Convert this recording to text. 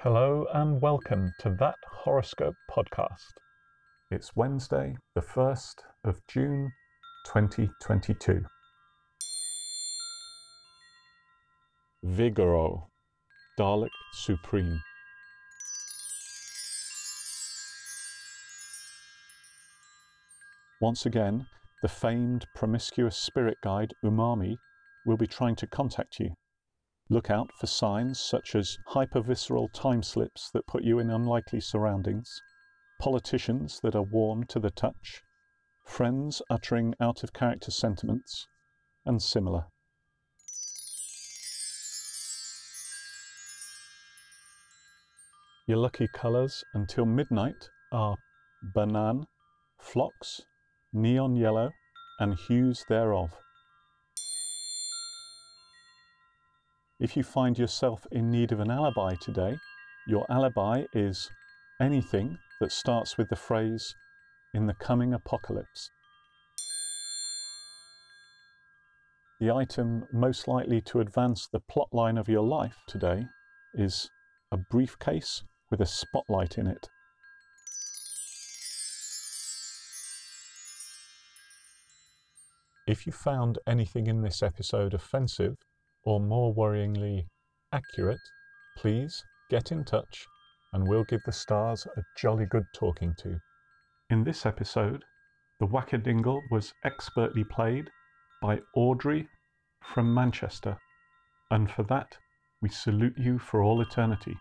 Hello and welcome to that horoscope podcast. It's Wednesday, the 1st of June 2022. Vigoro, Dalek Supreme. Once again, the famed promiscuous spirit guide Umami will be trying to contact you. Look out for signs such as hypervisceral time slips that put you in unlikely surroundings, politicians that are warm to the touch, friends uttering out of character sentiments, and similar. Your lucky colours until midnight are banan, phlox, neon yellow, and hues thereof. If you find yourself in need of an alibi today, your alibi is anything that starts with the phrase, in the coming apocalypse. The item most likely to advance the plotline of your life today is a briefcase with a spotlight in it. If you found anything in this episode offensive, or more worryingly, accurate, please get in touch and we'll give the stars a jolly good talking to. In this episode, the Wackadingle was expertly played by Audrey from Manchester, and for that we salute you for all eternity.